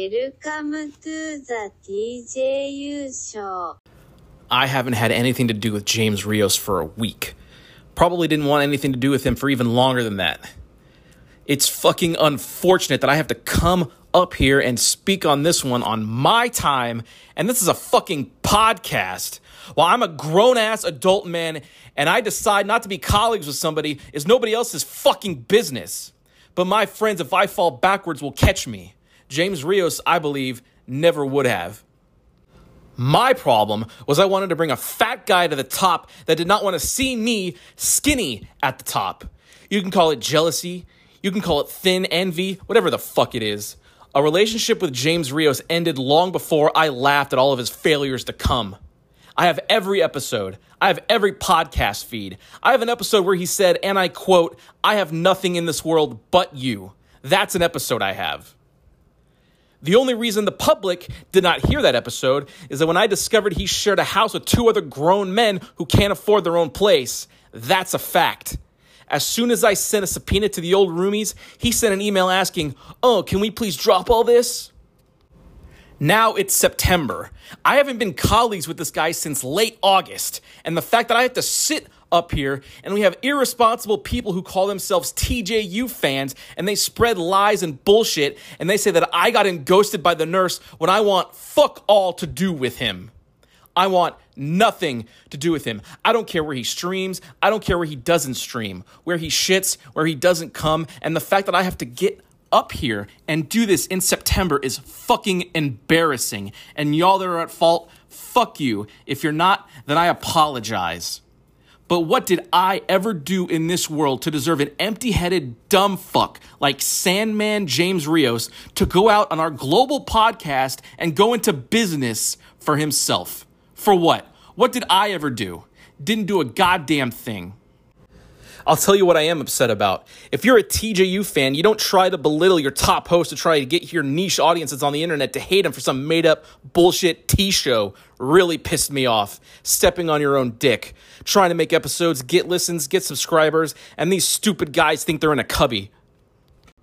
Welcome to the TJU show. I haven't had anything to do with James Rios for a week. Probably didn't want anything to do with him for even longer than that. It's fucking unfortunate that I have to come up here and speak on this one on my time, and this is a fucking podcast. While I'm a grown ass adult man and I decide not to be colleagues with somebody is nobody else's fucking business. But my friends, if I fall backwards, will catch me. James Rios, I believe, never would have. My problem was I wanted to bring a fat guy to the top that did not want to see me skinny at the top. You can call it jealousy, you can call it thin envy, whatever the fuck it is. A relationship with James Rios ended long before I laughed at all of his failures to come. I have every episode. I have every podcast feed. I have an episode where he said, and I quote, I have nothing in this world but you. That's an episode I have. The only reason the public did not hear that episode is that when I discovered he shared a house with two other grown men who can't afford their own place, that's a fact. As soon as I sent a subpoena to the old roomies, he sent an email asking, Oh, can we please drop all this? Now it's September. I haven't been colleagues with this guy since late August, and the fact that I have to sit up here and we have irresponsible people who call themselves TJU fans and they spread lies and bullshit and they say that I got ghosted by the nurse when I want fuck all to do with him. I want nothing to do with him. I don't care where he streams. I don't care where he doesn't stream, where he shits, where he doesn't come. And the fact that I have to get up here and do this in September is fucking embarrassing. And y'all that are at fault, fuck you. If you're not, then I apologize. But what did I ever do in this world to deserve an empty headed dumb fuck like Sandman James Rios to go out on our global podcast and go into business for himself? For what? What did I ever do? Didn't do a goddamn thing. I'll tell you what I am upset about. If you're a TJU fan, you don't try to belittle your top host to try to get your niche audiences on the internet to hate him for some made up bullshit T show. Really pissed me off. Stepping on your own dick. Trying to make episodes, get listens, get subscribers, and these stupid guys think they're in a cubby.